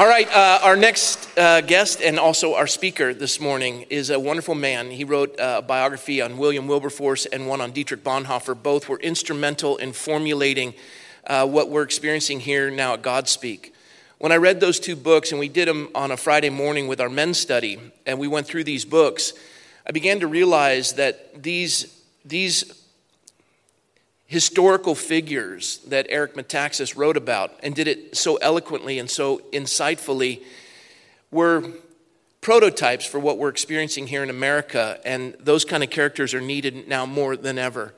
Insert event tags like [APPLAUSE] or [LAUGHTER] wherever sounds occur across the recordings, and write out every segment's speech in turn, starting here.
All right, uh, our next uh, guest and also our speaker this morning is a wonderful man. He wrote uh, a biography on William Wilberforce and one on Dietrich Bonhoeffer. Both were instrumental in formulating uh, what we're experiencing here now at Godspeak. When I read those two books, and we did them on a Friday morning with our men's study, and we went through these books, I began to realize that these, these historical figures that Eric Metaxas wrote about and did it so eloquently and so insightfully were prototypes for what we're experiencing here in America, and those kind of characters are needed now more than ever.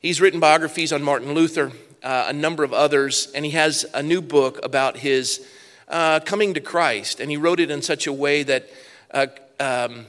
He's written biographies on Martin Luther, uh, a number of others, and he has a new book about his uh, coming to Christ, and he wrote it in such a way that uh, um,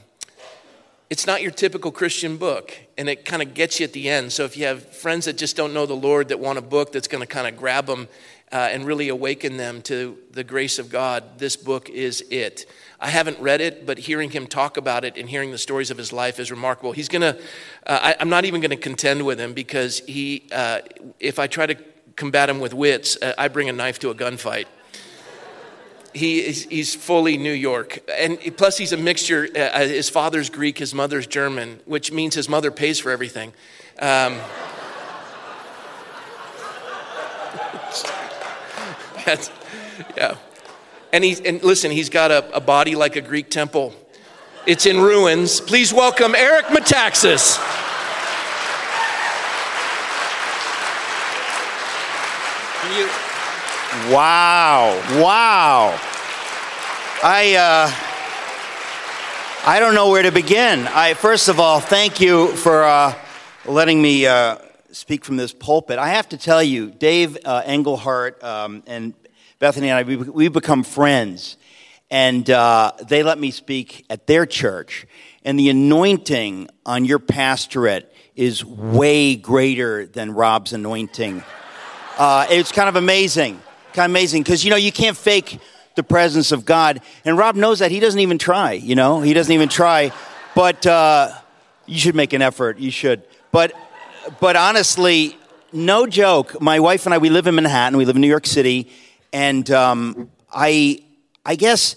it's not your typical Christian book, and it kind of gets you at the end. So if you have friends that just don't know the Lord that want a book that's going to kind of grab them uh, and really awaken them to the grace of God, this book is it. I haven't read it, but hearing him talk about it and hearing the stories of his life is remarkable. He's going to, uh, I'm not even going to contend with him because he, uh, if I try to combat him with wits, uh, I bring a knife to a gunfight he is, he's fully New York. And plus, he's a mixture. Uh, uh, his father's Greek, his mother's German, which means his mother pays for everything. Um, [LAUGHS] yeah. And, he, and listen, he's got a, a body like a Greek temple, it's in ruins. Please welcome Eric Metaxas. You, Wow. Wow. I uh, I don't know where to begin. I first of all, thank you for uh, letting me uh, speak from this pulpit. I have to tell you, Dave uh, Engelhart um, and Bethany and I, we, we've become friends, and uh, they let me speak at their church. And the anointing on your pastorate is way greater than Rob's anointing. Uh, it's kind of amazing kind of amazing because you know you can't fake the presence of God, and Rob knows that. He doesn't even try. You know, he doesn't even try. But uh, you should make an effort. You should. But but honestly, no joke. My wife and I we live in Manhattan. We live in New York City, and um, I I guess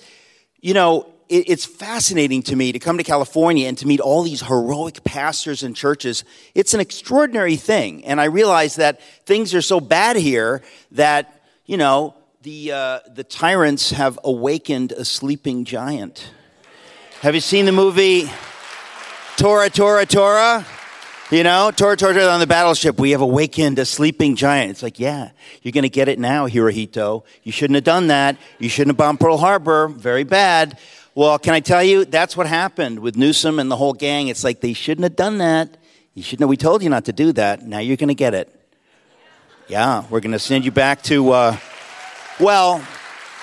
you know it's fascinating to me to come to California and to meet all these heroic pastors and churches. It's an extraordinary thing. And I realize that things are so bad here that you know, the, uh, the tyrants have awakened a sleeping giant. Have you seen the movie Tora, Tora, Tora? You know, Tora, Tora, Tora on the battleship. We have awakened a sleeping giant. It's like, yeah, you're going to get it now, Hirohito. You shouldn't have done that. You shouldn't have bombed Pearl Harbor. Very bad. Well, can I tell you, that's what happened with Newsom and the whole gang. It's like they shouldn't have done that. You shouldn't have. We told you not to do that. Now you're going to get it. Yeah, we're going to send you back to, uh, well,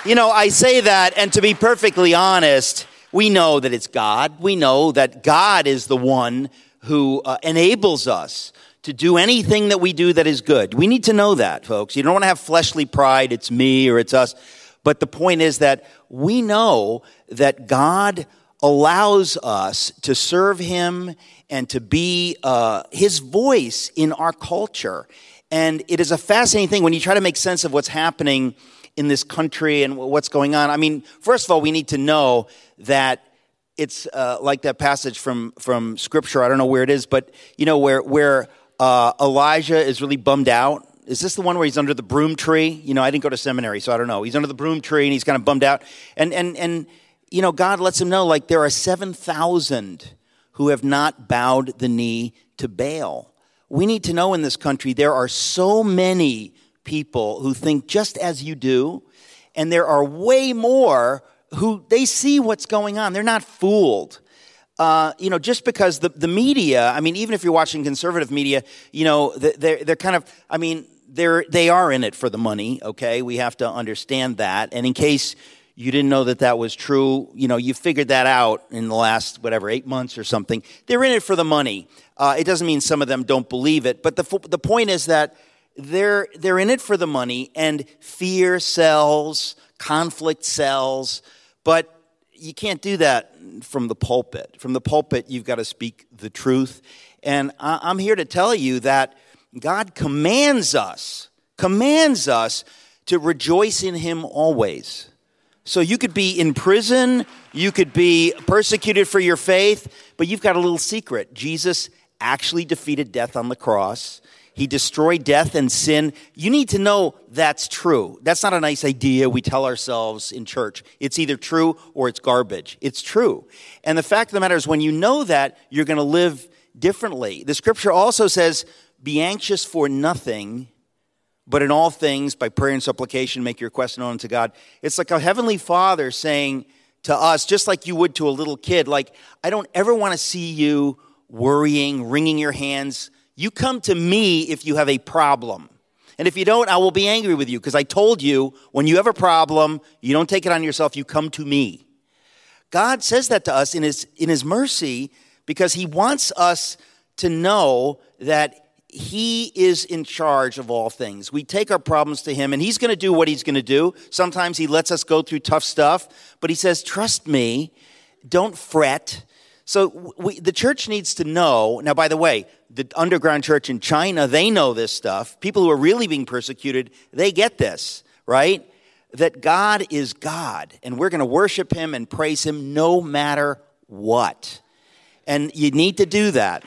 you know, I say that, and to be perfectly honest, we know that it's God. We know that God is the one who uh, enables us to do anything that we do that is good. We need to know that, folks. You don't want to have fleshly pride, it's me or it's us. But the point is that we know that God allows us to serve Him and to be uh, His voice in our culture. And it is a fascinating thing when you try to make sense of what's happening in this country and what's going on. I mean, first of all, we need to know that it's uh, like that passage from, from Scripture. I don't know where it is, but you know, where, where uh, Elijah is really bummed out. Is this the one where he's under the broom tree? You know, I didn't go to seminary, so I don't know. He's under the broom tree and he's kind of bummed out. And, and, and you know, God lets him know like there are 7,000 who have not bowed the knee to Baal we need to know in this country there are so many people who think just as you do, and there are way more who they see what's going on. They're not fooled. Uh, you know, just because the, the media, I mean, even if you're watching conservative media, you know, they're, they're kind of, I mean, they're, they are in it for the money, okay? We have to understand that. And in case you didn't know that that was true, you know, you figured that out in the last, whatever, eight months or something. They're in it for the money. Uh, it doesn't mean some of them don't believe it, but the, the point is that they're, they're in it for the money, and fear sells, conflict sells, but you can't do that from the pulpit. From the pulpit, you've got to speak the truth. And I'm here to tell you that God commands us, commands us to rejoice in Him always. So you could be in prison, you could be persecuted for your faith, but you've got a little secret. Jesus actually defeated death on the cross. He destroyed death and sin. You need to know that's true. That's not a nice idea we tell ourselves in church. It's either true or it's garbage. It's true. And the fact of the matter is, when you know that, you're going to live differently. The scripture also says, Be anxious for nothing, but in all things, by prayer and supplication, make your request known to God. It's like a heavenly father saying to us, just like you would to a little kid, like, I don't ever want to see you worrying, wringing your hands. You come to me if you have a problem. And if you don't, I will be angry with you because I told you when you have a problem, you don't take it on yourself, you come to me. God says that to us in his, in his mercy because he wants us to know that he is in charge of all things. We take our problems to Him, and He's going to do what He's going to do. Sometimes He lets us go through tough stuff, but He says, Trust me, don't fret. So we, the church needs to know. Now, by the way, the underground church in China, they know this stuff. People who are really being persecuted, they get this, right? That God is God, and we're going to worship Him and praise Him no matter what. And you need to do that.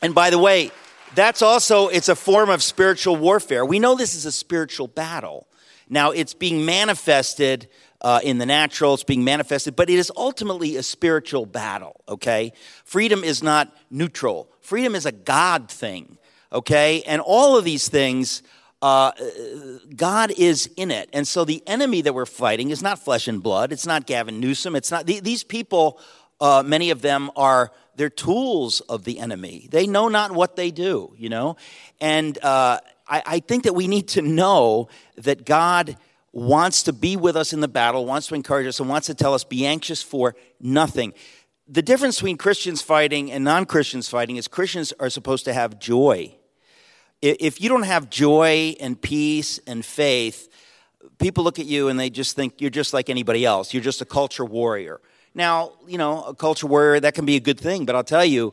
And by the way, that's also it's a form of spiritual warfare we know this is a spiritual battle now it's being manifested uh, in the natural it's being manifested but it is ultimately a spiritual battle okay freedom is not neutral freedom is a god thing okay and all of these things uh, God is in it. And so the enemy that we're fighting is not flesh and blood. It's not Gavin Newsom. It's not, these people, uh, many of them are they're tools of the enemy. They know not what they do, you know? And uh, I, I think that we need to know that God wants to be with us in the battle, wants to encourage us, and wants to tell us, be anxious for nothing. The difference between Christians fighting and non Christians fighting is Christians are supposed to have joy. If you don't have joy and peace and faith, people look at you and they just think you're just like anybody else. You're just a culture warrior. Now, you know, a culture warrior, that can be a good thing, but I'll tell you,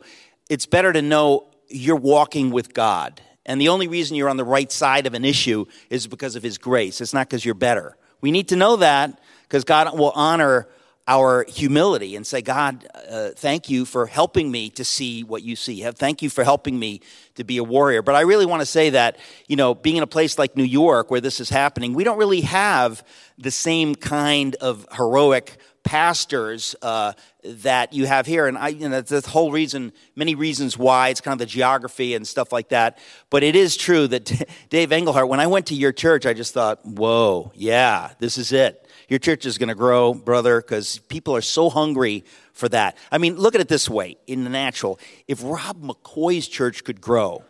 it's better to know you're walking with God. And the only reason you're on the right side of an issue is because of His grace. It's not because you're better. We need to know that because God will honor our humility and say, God, uh, thank you for helping me to see what you see. Thank you for helping me to be a warrior. But I really want to say that, you know, being in a place like New York where this is happening, we don't really have the same kind of heroic pastors uh, that you have here. And I, you know, the whole reason, many reasons why. It's kind of the geography and stuff like that. But it is true that [LAUGHS] Dave Engelhardt, when I went to your church, I just thought, whoa, yeah, this is it. Your church is going to grow, brother, because people are so hungry for that. I mean, look at it this way in the natural. If Rob McCoy's church could grow,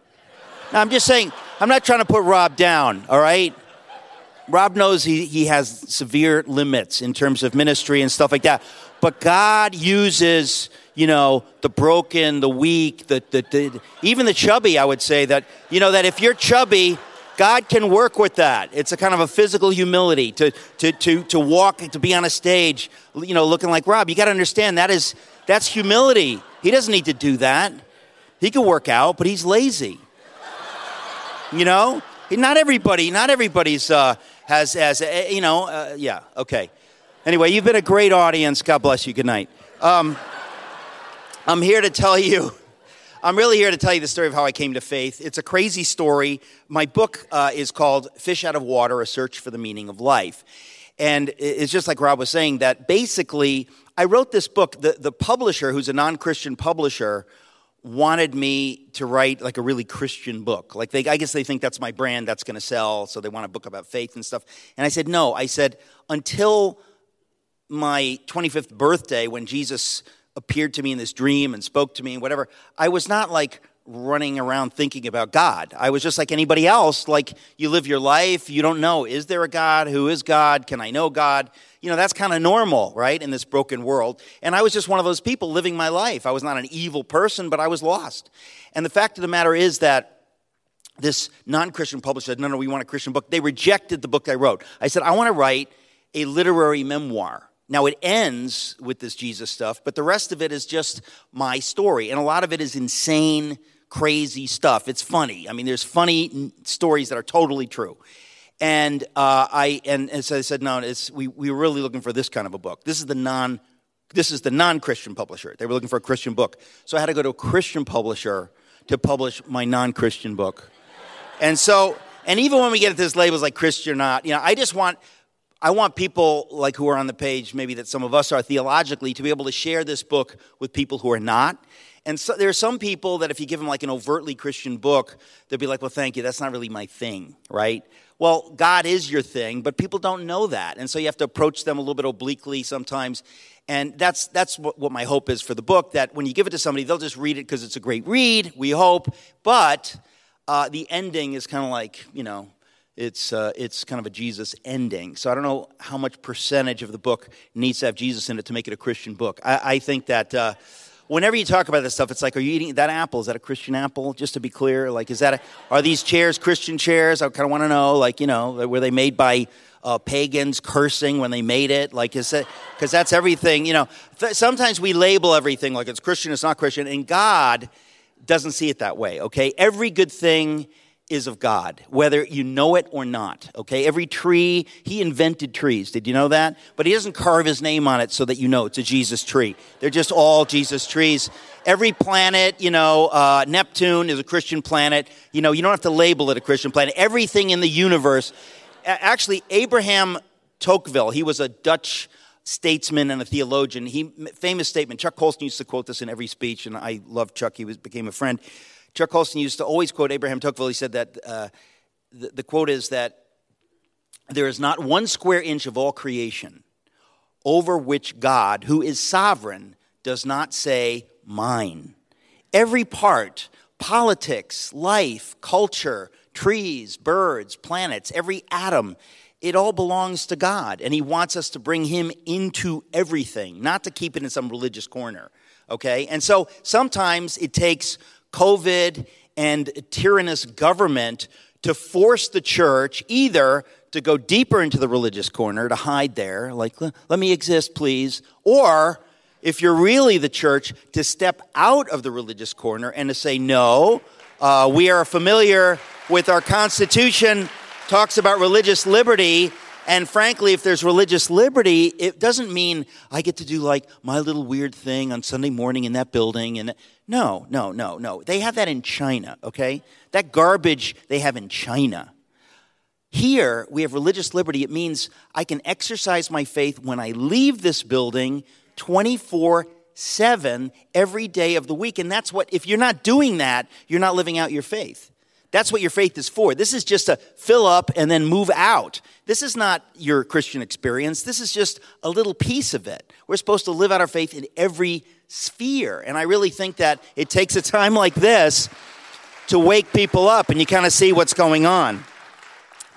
now I'm just saying, I'm not trying to put Rob down, all right? Rob knows he, he has severe limits in terms of ministry and stuff like that. But God uses, you know, the broken, the weak, the, the, the, even the chubby, I would say that, you know, that if you're chubby, God can work with that. It's a kind of a physical humility to, to, to, to walk, to be on a stage, you know, looking like Rob. You got to understand that is, that's humility. He doesn't need to do that. He can work out, but he's lazy. You know? Not everybody, not everybody's, uh, has, has eh, you know, uh, yeah, okay. Anyway, you've been a great audience. God bless you. Good night. Um, I'm here to tell you, I'm really here to tell you the story of how I came to faith. It's a crazy story. My book uh, is called Fish Out of Water A Search for the Meaning of Life. And it's just like Rob was saying, that basically, I wrote this book. The, the publisher, who's a non Christian publisher, wanted me to write like a really Christian book. Like they, I guess they think that's my brand that's going to sell, so they want a book about faith and stuff. And I said, no. I said, until my 25th birthday, when Jesus appeared to me in this dream and spoke to me and whatever, I was not like running around thinking about God. I was just like anybody else. Like you live your life, you don't know, is there a God? Who is God? Can I know God? You know, that's kind of normal, right, in this broken world. And I was just one of those people living my life. I was not an evil person, but I was lost. And the fact of the matter is that this non Christian publisher said, No, no, we want a Christian book. They rejected the book I wrote. I said, I want to write a literary memoir. Now, it ends with this Jesus stuff, but the rest of it is just my story. And a lot of it is insane, crazy stuff. It's funny. I mean, there's funny stories that are totally true. And uh, I and, so I said, no, it's, we, we were really looking for this kind of a book. This is the non this is the non-Christian publisher. They were looking for a Christian book. So I had to go to a Christian publisher to publish my non-Christian book. And so, and even when we get at this labels like Christian or not, you know, I just want I want people like who are on the page, maybe that some of us are theologically, to be able to share this book with people who are not. And so, there are some people that if you give them like an overtly Christian book, they'll be like, well, thank you, that's not really my thing, right? Well, God is your thing, but people don't know that. And so you have to approach them a little bit obliquely sometimes. And that's, that's what, what my hope is for the book that when you give it to somebody, they'll just read it because it's a great read, we hope. But uh, the ending is kind of like, you know, it's, uh, it's kind of a Jesus ending. So I don't know how much percentage of the book needs to have Jesus in it to make it a Christian book. I, I think that uh, whenever you talk about this stuff, it's like, are you eating that apple? Is that a Christian apple? Just to be clear, like, is that a, are these chairs Christian chairs? I kind of want to know, like, you know, were they made by uh, pagans cursing when they made it? Like, is it because that's everything? You know, th- sometimes we label everything like it's Christian, it's not Christian, and God doesn't see it that way. Okay, every good thing is of God, whether you know it or not. Okay, every tree, he invented trees. Did you know that? But he doesn't carve his name on it so that you know it's a Jesus tree. They're just all Jesus trees. Every planet, you know, uh, Neptune is a Christian planet. You know, you don't have to label it a Christian planet. Everything in the universe. Actually, Abraham Tocqueville, he was a Dutch statesman and a theologian. He famous statement. Chuck Colson used to quote this in every speech, and I love Chuck. He was, became a friend. Chuck Colson used to always quote Abraham Tocqueville. He said that uh, the, the quote is that there is not one square inch of all creation over which God, who is sovereign, does not say, mine. Every part, politics, life, culture, trees, birds, planets, every atom, it all belongs to God. And He wants us to bring Him into everything, not to keep it in some religious corner. Okay? And so sometimes it takes COVID and tyrannous government to force the church either to go deeper into the religious corner, to hide there, like, let me exist, please, or if you're really the church, to step out of the religious corner and to say, no, uh, we are familiar with our Constitution, talks about religious liberty, and frankly, if there's religious liberty, it doesn't mean I get to do like my little weird thing on Sunday morning in that building. And no, no, no, no. They have that in China, okay? That garbage they have in China. Here, we have religious liberty. It means I can exercise my faith when I leave this building 24 7 every day of the week. And that's what, if you're not doing that, you're not living out your faith. That's what your faith is for. This is just to fill up and then move out. This is not your Christian experience. This is just a little piece of it. We're supposed to live out our faith in every sphere. And I really think that it takes a time like this to wake people up and you kind of see what's going on.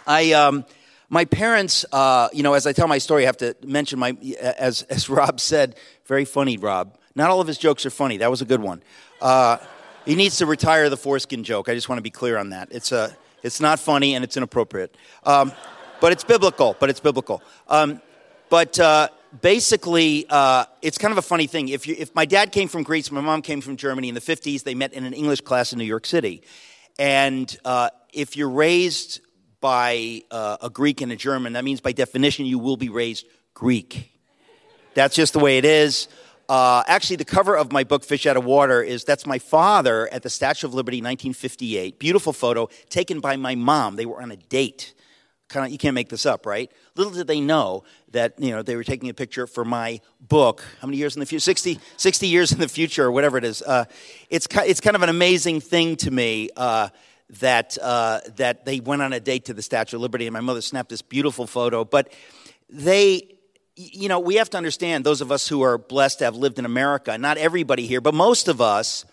I, um, my parents, uh, you know, as I tell my story, I have to mention my, as, as [LAUGHS] Rob said, very funny, Rob. Not all of his jokes are funny. That was a good one. Uh, he needs to retire the foreskin joke. I just want to be clear on that. It's, a, it's not funny and it's inappropriate. Um, but it's biblical, but it's biblical. Um, but uh, basically, uh, it's kind of a funny thing. If, you, if my dad came from Greece, my mom came from Germany in the 50s, they met in an English class in New York City. And uh, if you're raised by uh, a Greek and a German, that means by definition you will be raised Greek. That's just the way it is. Uh, actually, the cover of my book, Fish Out of Water, is that's my father at the Statue of Liberty, 1958. Beautiful photo taken by my mom. They were on a date. Kind of, you can't make this up, right? Little did they know that you know they were taking a picture for my book. How many years in the future? 60, 60 years in the future, or whatever it is. Uh, it's it's kind of an amazing thing to me. Uh, that uh, that they went on a date to the Statue of Liberty, and my mother snapped this beautiful photo. But they you know, we have to understand, those of us who are blessed to have lived in America, not everybody here, but most of us,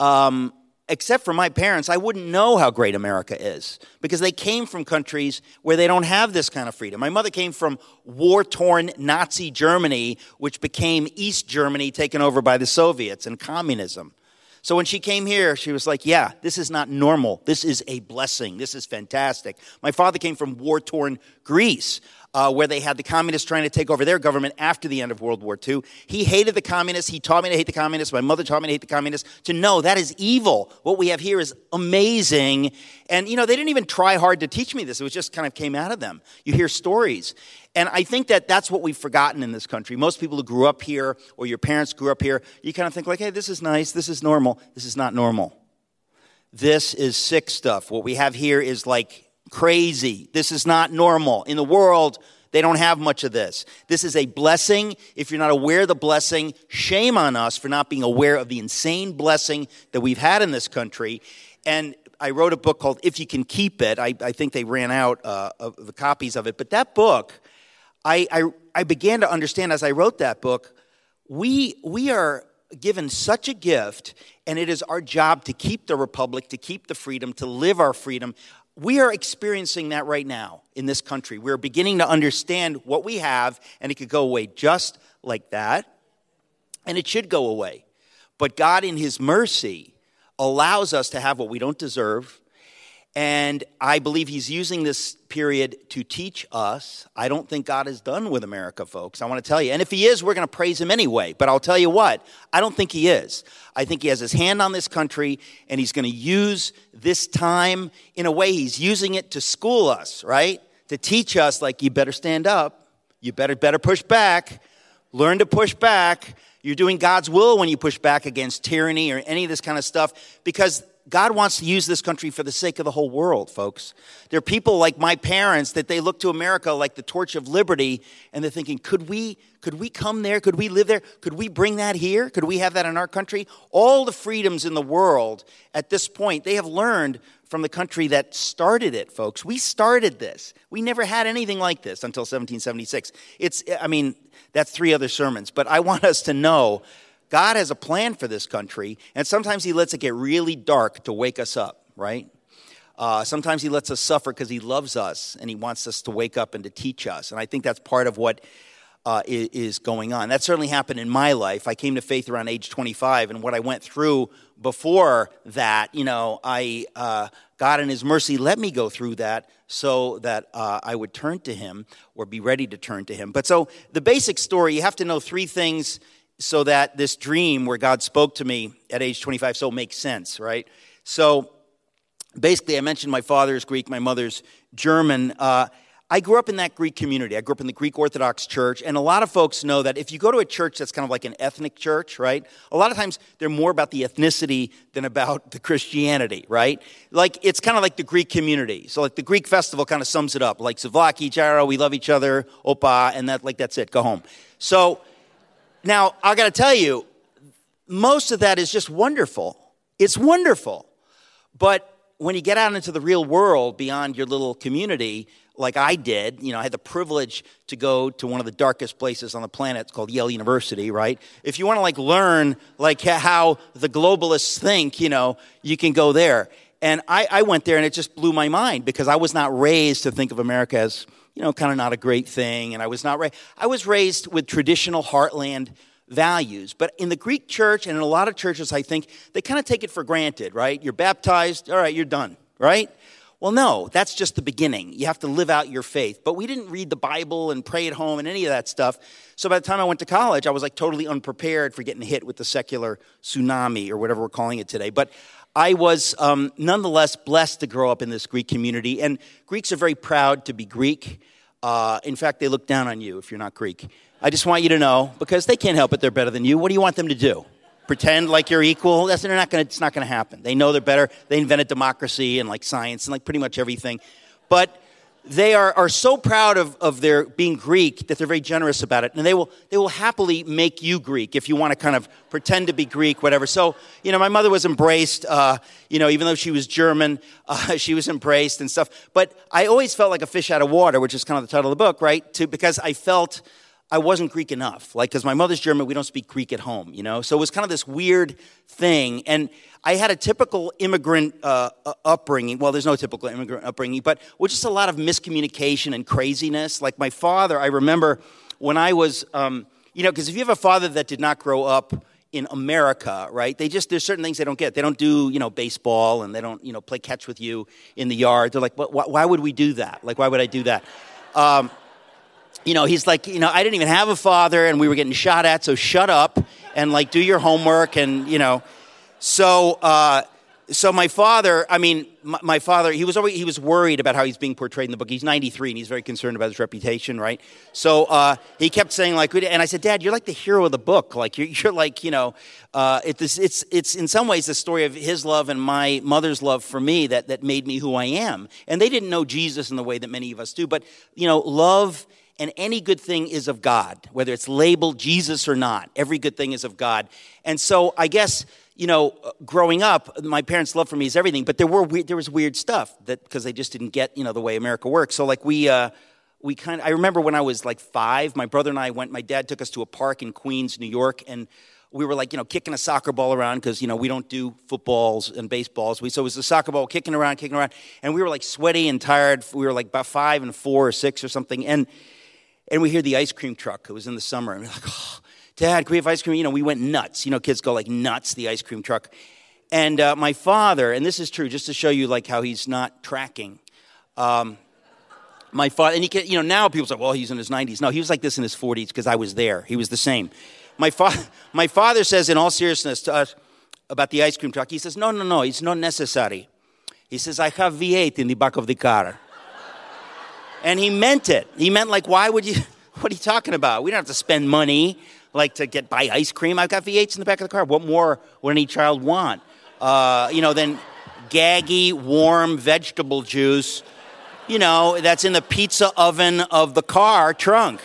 um, except for my parents, I wouldn't know how great America is because they came from countries where they don't have this kind of freedom. My mother came from war torn Nazi Germany, which became East Germany taken over by the Soviets and communism. So when she came here, she was like, Yeah, this is not normal. This is a blessing. This is fantastic. My father came from war torn Greece. Uh, where they had the communists trying to take over their government after the end of World War II. He hated the communists. He taught me to hate the communists. My mother taught me to hate the communists. To know that is evil. What we have here is amazing. And, you know, they didn't even try hard to teach me this. It was just kind of came out of them. You hear stories. And I think that that's what we've forgotten in this country. Most people who grew up here or your parents grew up here, you kind of think like, hey, this is nice. This is normal. This is not normal. This is sick stuff. What we have here is like crazy. This is not normal. In the world, they don't have much of this. This is a blessing. If you're not aware of the blessing, shame on us for not being aware of the insane blessing that we've had in this country. And I wrote a book called If You Can Keep It. I, I think they ran out uh, of the copies of it. But that book, I, I, I began to understand as I wrote that book, we, we are given such a gift, and it is our job to keep the republic, to keep the freedom, to live our freedom we are experiencing that right now in this country. We're beginning to understand what we have, and it could go away just like that. And it should go away. But God, in His mercy, allows us to have what we don't deserve and I believe he's using this period to teach us. I don't think God is done with America, folks. I want to tell you. And if he is, we're going to praise him anyway. But I'll tell you what, I don't think he is. I think he has his hand on this country and he's going to use this time in a way he's using it to school us, right? To teach us, like, you better stand up, you better, better push back, learn to push back. You're doing God's will when you push back against tyranny or any of this kind of stuff because God wants to use this country for the sake of the whole world, folks. There are people like my parents that they look to America like the torch of liberty, and they're thinking, could we, could we come there? Could we live there? Could we bring that here? Could we have that in our country? All the freedoms in the world at this point, they have learned from the country that started it, folks. We started this. We never had anything like this until 1776. It's, I mean, that's three other sermons, but I want us to know God has a plan for this country, and sometimes He lets it get really dark to wake us up, right? Uh, sometimes He lets us suffer because He loves us and He wants us to wake up and to teach us. And I think that's part of what uh, is going on. That certainly happened in my life. I came to faith around age 25, and what I went through before that, you know, I uh, God in His mercy let me go through that so that uh, I would turn to Him or be ready to turn to Him. But so the basic story, you have to know three things so that this dream where God spoke to me at age 25 so makes sense, right? So basically, I mentioned my father's Greek, my mother's German. Uh, I grew up in that Greek community. I grew up in the Greek Orthodox Church, and a lot of folks know that if you go to a church that's kind of like an ethnic church, right? A lot of times they're more about the ethnicity than about the Christianity, right? Like it's kind of like the Greek community. So like the Greek festival kind of sums it up, like Souvlaki, Gyro, we love each other, Opa, and that like that's it. Go home. So now, I got to tell you, most of that is just wonderful. It's wonderful. But when you get out into the real world beyond your little community, like I did, you know, I had the privilege to go to one of the darkest places on the planet. It's called Yale University, right? If you want to like learn like how the globalists think, you know, you can go there. And I, I went there and it just blew my mind because I was not raised to think of America as you know, kind of not a great thing. And I was not raised, I was raised with traditional heartland values. But in the Greek church and in a lot of churches, I think they kind of take it for granted, right? You're baptized, all right, you're done, right? Well, no, that's just the beginning. You have to live out your faith. But we didn't read the Bible and pray at home and any of that stuff. So by the time I went to college, I was like totally unprepared for getting hit with the secular tsunami or whatever we're calling it today. But I was um, nonetheless blessed to grow up in this Greek community, and Greeks are very proud to be Greek. Uh, in fact, they look down on you if you're not Greek. I just want you to know because they can't help it; they're better than you. What do you want them to do? Pretend like you're equal? That's they're not gonna, it's not going to happen. They know they're better. They invented democracy and like science and like pretty much everything. But they are, are so proud of, of their being Greek that they're very generous about it. And they will, they will happily make you Greek if you want to kind of pretend to be Greek, whatever. So, you know, my mother was embraced, uh, you know, even though she was German, [LAUGHS] uh, she was embraced and stuff. But I always felt like a fish out of water, which is kind of the title of the book, right? To, because I felt I wasn't Greek enough. Like, because my mother's German, we don't speak Greek at home, you know? So it was kind of this weird thing. And I had a typical immigrant uh, upbringing. Well, there's no typical immigrant upbringing, but with just a lot of miscommunication and craziness. Like my father, I remember when I was, um, you know, because if you have a father that did not grow up in America, right? They just there's certain things they don't get. They don't do you know baseball and they don't you know play catch with you in the yard. They're like, why, why would we do that? Like, why would I do that? Um, you know, he's like, you know, I didn't even have a father and we were getting shot at, so shut up and like do your homework and, you know. So, uh, so my father, I mean, my, my, father, he was always, he was worried about how he's being portrayed in the book. He's 93 and he's very concerned about his reputation, right? So uh, he kept saying like, and I said, Dad, you're like the hero of the book. Like you're, you're like, you know, uh, it's, it's, it's in some ways the story of his love and my mother's love for me that, that made me who I am. And they didn't know Jesus in the way that many of us do, but you know, love and any good thing is of God, whether it's labeled Jesus or not. Every good thing is of God. And so I guess you know, growing up, my parents' love for me is everything, but there were there was weird stuff that because they just didn't get you know the way America works. So like we. Uh, we kind of, I remember when I was like five, my brother and I went, my dad took us to a park in Queens, New York, and we were like, you know, kicking a soccer ball around because, you know, we don't do footballs and baseballs. We, so it was a soccer ball kicking around, kicking around. And we were like sweaty and tired. We were like about five and four or six or something. And, and we hear the ice cream truck. It was in the summer. And we're like, oh, Dad, can we have ice cream? You know, we went nuts. You know, kids go like nuts, the ice cream truck. And uh, my father, and this is true, just to show you like how he's not tracking. Um, my father, and he can, you know, now people say, well, he's in his 90s. No, he was like this in his 40s because I was there. He was the same. My, fa- [LAUGHS] my father says, in all seriousness to us about the ice cream truck, he says, no, no, no, it's not necessary. He says, I have V8 in the back of the car. And he meant it. He meant, like, why would you, [LAUGHS] what are you talking about? We don't have to spend money like to get buy ice cream. I've got V8s in the back of the car. What more would any child want? Uh, you know, then gaggy, warm vegetable juice, you know, that's in the pizza oven of the car trunk.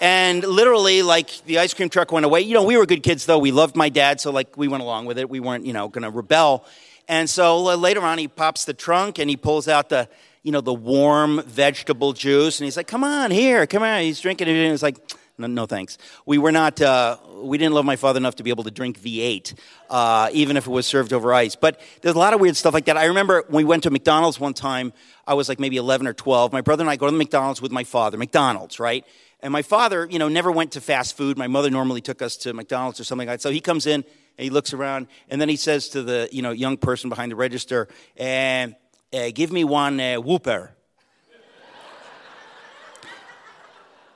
And literally, like the ice cream truck went away. You know, we were good kids though. We loved my dad, so like we went along with it. We weren't, you know, going to rebel. And so uh, later on, he pops the trunk and he pulls out the, you know, the warm vegetable juice, and he's like, "Come on, here, come on." He's drinking it, and he's like, no, no thanks. We were not, uh, we didn't love my father enough to be able to drink V8, uh, even if it was served over ice. But there's a lot of weird stuff like that. I remember when we went to McDonald's one time, I was like maybe 11 or 12. My brother and I go to McDonald's with my father, McDonald's, right? And my father, you know, never went to fast food. My mother normally took us to McDonald's or something like that. So he comes in and he looks around and then he says to the, you know, young person behind the register, uh, uh, give me one uh, Whooper.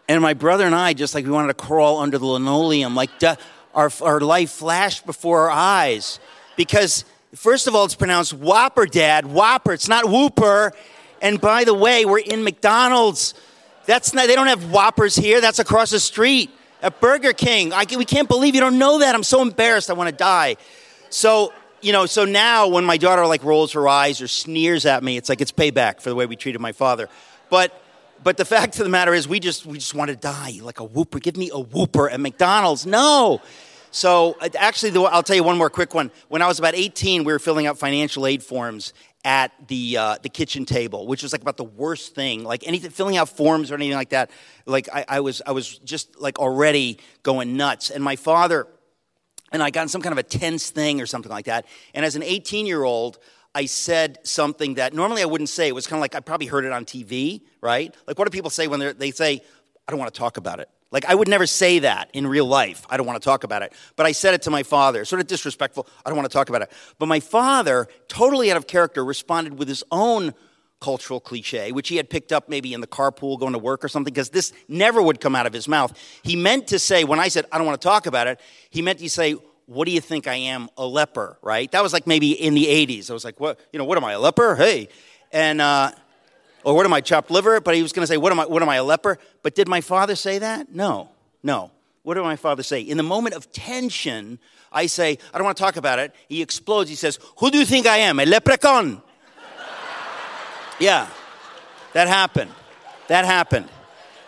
And my brother and I, just like we wanted to crawl under the linoleum, like our, our life flashed before our eyes. Because, first of all, it's pronounced Whopper, Dad. Whopper. It's not Whooper. And by the way, we're in McDonald's. That's not, they don't have Whoppers here. That's across the street at Burger King. I, we can't believe you don't know that. I'm so embarrassed. I want to die. So, you know, so now when my daughter like rolls her eyes or sneers at me, it's like it's payback for the way we treated my father. But but the [LAUGHS] fact of the matter is, we just we just want to die like a whooper. Give me a whooper at McDonald's. No. So uh, actually, I'll tell you one more quick one. When I was about 18, we were filling out financial aid forms at the uh, the kitchen table, which was like about the worst thing. Like anything, filling out forms or anything like that. Like I, I was I was just like already going nuts. And my father and I got in some kind of a tense thing or something like that. And as an 18 year old, I said something that normally I wouldn't say. It was kind of like I probably heard it on TV, right? Like, what do people say when they say, I don't want to talk about it? Like, I would never say that in real life. I don't want to talk about it. But I said it to my father, sort of disrespectful. I don't want to talk about it. But my father, totally out of character, responded with his own cultural cliche, which he had picked up maybe in the carpool going to work or something, because this never would come out of his mouth. He meant to say, when I said, I don't want to talk about it, he meant to say, what do you think I am? A leper, right? That was like maybe in the 80s. I was like, what, you know, what am I, a leper? Hey. And, uh, or what am I, chopped liver? But he was going to say, what am I, what am I, a leper? But did my father say that? No, no. What did my father say? In the moment of tension, I say, I don't want to talk about it. He explodes. He says, Who do you think I am? A leprechaun. Yeah, that happened. That happened.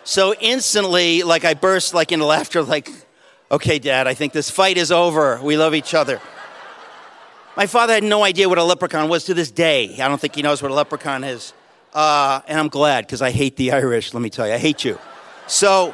So instantly, like I burst like into laughter, like, Okay, Dad, I think this fight is over. We love each other. My father had no idea what a leprechaun was to this day. I don't think he knows what a leprechaun is. Uh, and I'm glad because I hate the Irish, let me tell you. I hate you. So,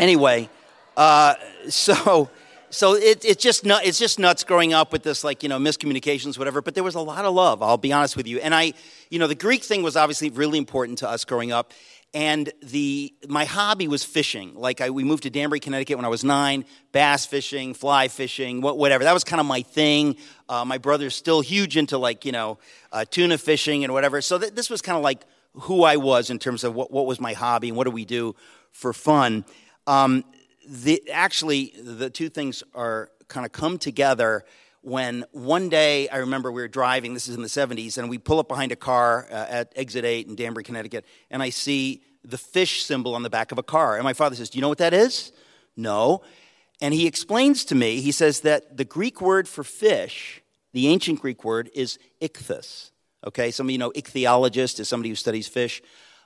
anyway, uh, [LAUGHS] so so it, it's just nut, it's just nuts growing up with this like you know miscommunications whatever but there was a lot of love i'll be honest with you and i you know the greek thing was obviously really important to us growing up and the my hobby was fishing. Like I, we moved to Danbury, Connecticut when I was nine. Bass fishing, fly fishing, whatever. That was kind of my thing. Uh, my brother's still huge into like you know uh, tuna fishing and whatever. So th- this was kind of like who I was in terms of what, what was my hobby and what do we do for fun. Um, the, actually, the two things are kind of come together when one day I remember we were driving, this is in the 70s, and we pull up behind a car uh, at exit 8 in Danbury, Connecticut, and I see the fish symbol on the back of a car. And my father says, Do you know what that is? No. And he explains to me, he says that the Greek word for fish, the ancient Greek word, is ichthus. Okay, some of you know ichthyologist is somebody who studies fish.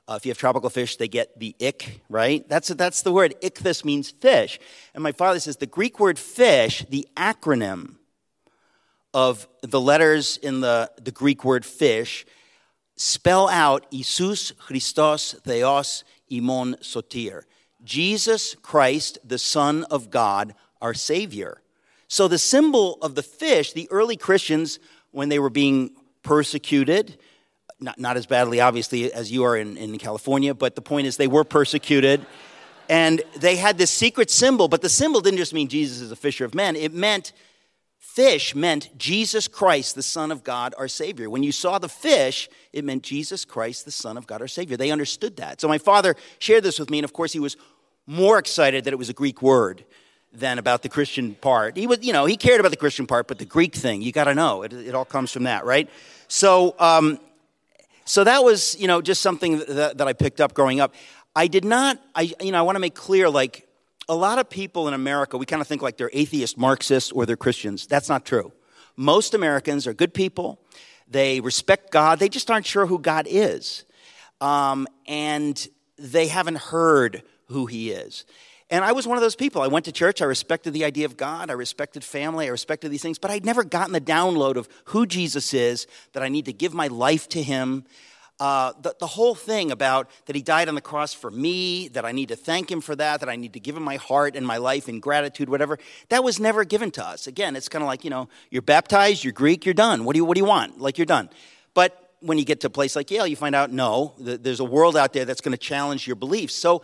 Uh, if you have tropical fish, they get the ich, right? That's, that's the word. Ichthus means fish. And my father says the Greek word fish, the acronym of the letters in the, the Greek word fish, spell out Isus Christos Theos Imon Sotir. Jesus Christ, the Son of God, our Savior. So the symbol of the fish, the early Christians, when they were being persecuted, not, not as badly, obviously, as you are in, in California, but the point is they were persecuted. And they had this secret symbol, but the symbol didn't just mean Jesus is a fisher of men. It meant, fish meant Jesus Christ, the Son of God, our Savior. When you saw the fish, it meant Jesus Christ, the Son of God, our Savior. They understood that. So my father shared this with me, and of course, he was more excited that it was a Greek word than about the Christian part. He was, you know, he cared about the Christian part, but the Greek thing, you got to know. It, it all comes from that, right? So, um, so that was, you know, just something that, that I picked up growing up. I did not, I, you know, I want to make clear, like, a lot of people in America, we kind of think like they're atheist Marxists or they're Christians. That's not true. Most Americans are good people. They respect God. They just aren't sure who God is. Um, and they haven't heard who He is. And I was one of those people. I went to church. I respected the idea of God. I respected family. I respected these things. But I'd never gotten the download of who Jesus is, that I need to give my life to him. Uh, the, the whole thing about that he died on the cross for me, that I need to thank him for that, that I need to give him my heart and my life in gratitude, whatever, that was never given to us. Again, it's kind of like, you know, you're baptized, you're Greek, you're done. What do you, what do you want? Like, you're done. But when you get to a place like Yale, you find out, no, there's a world out there that's going to challenge your beliefs. So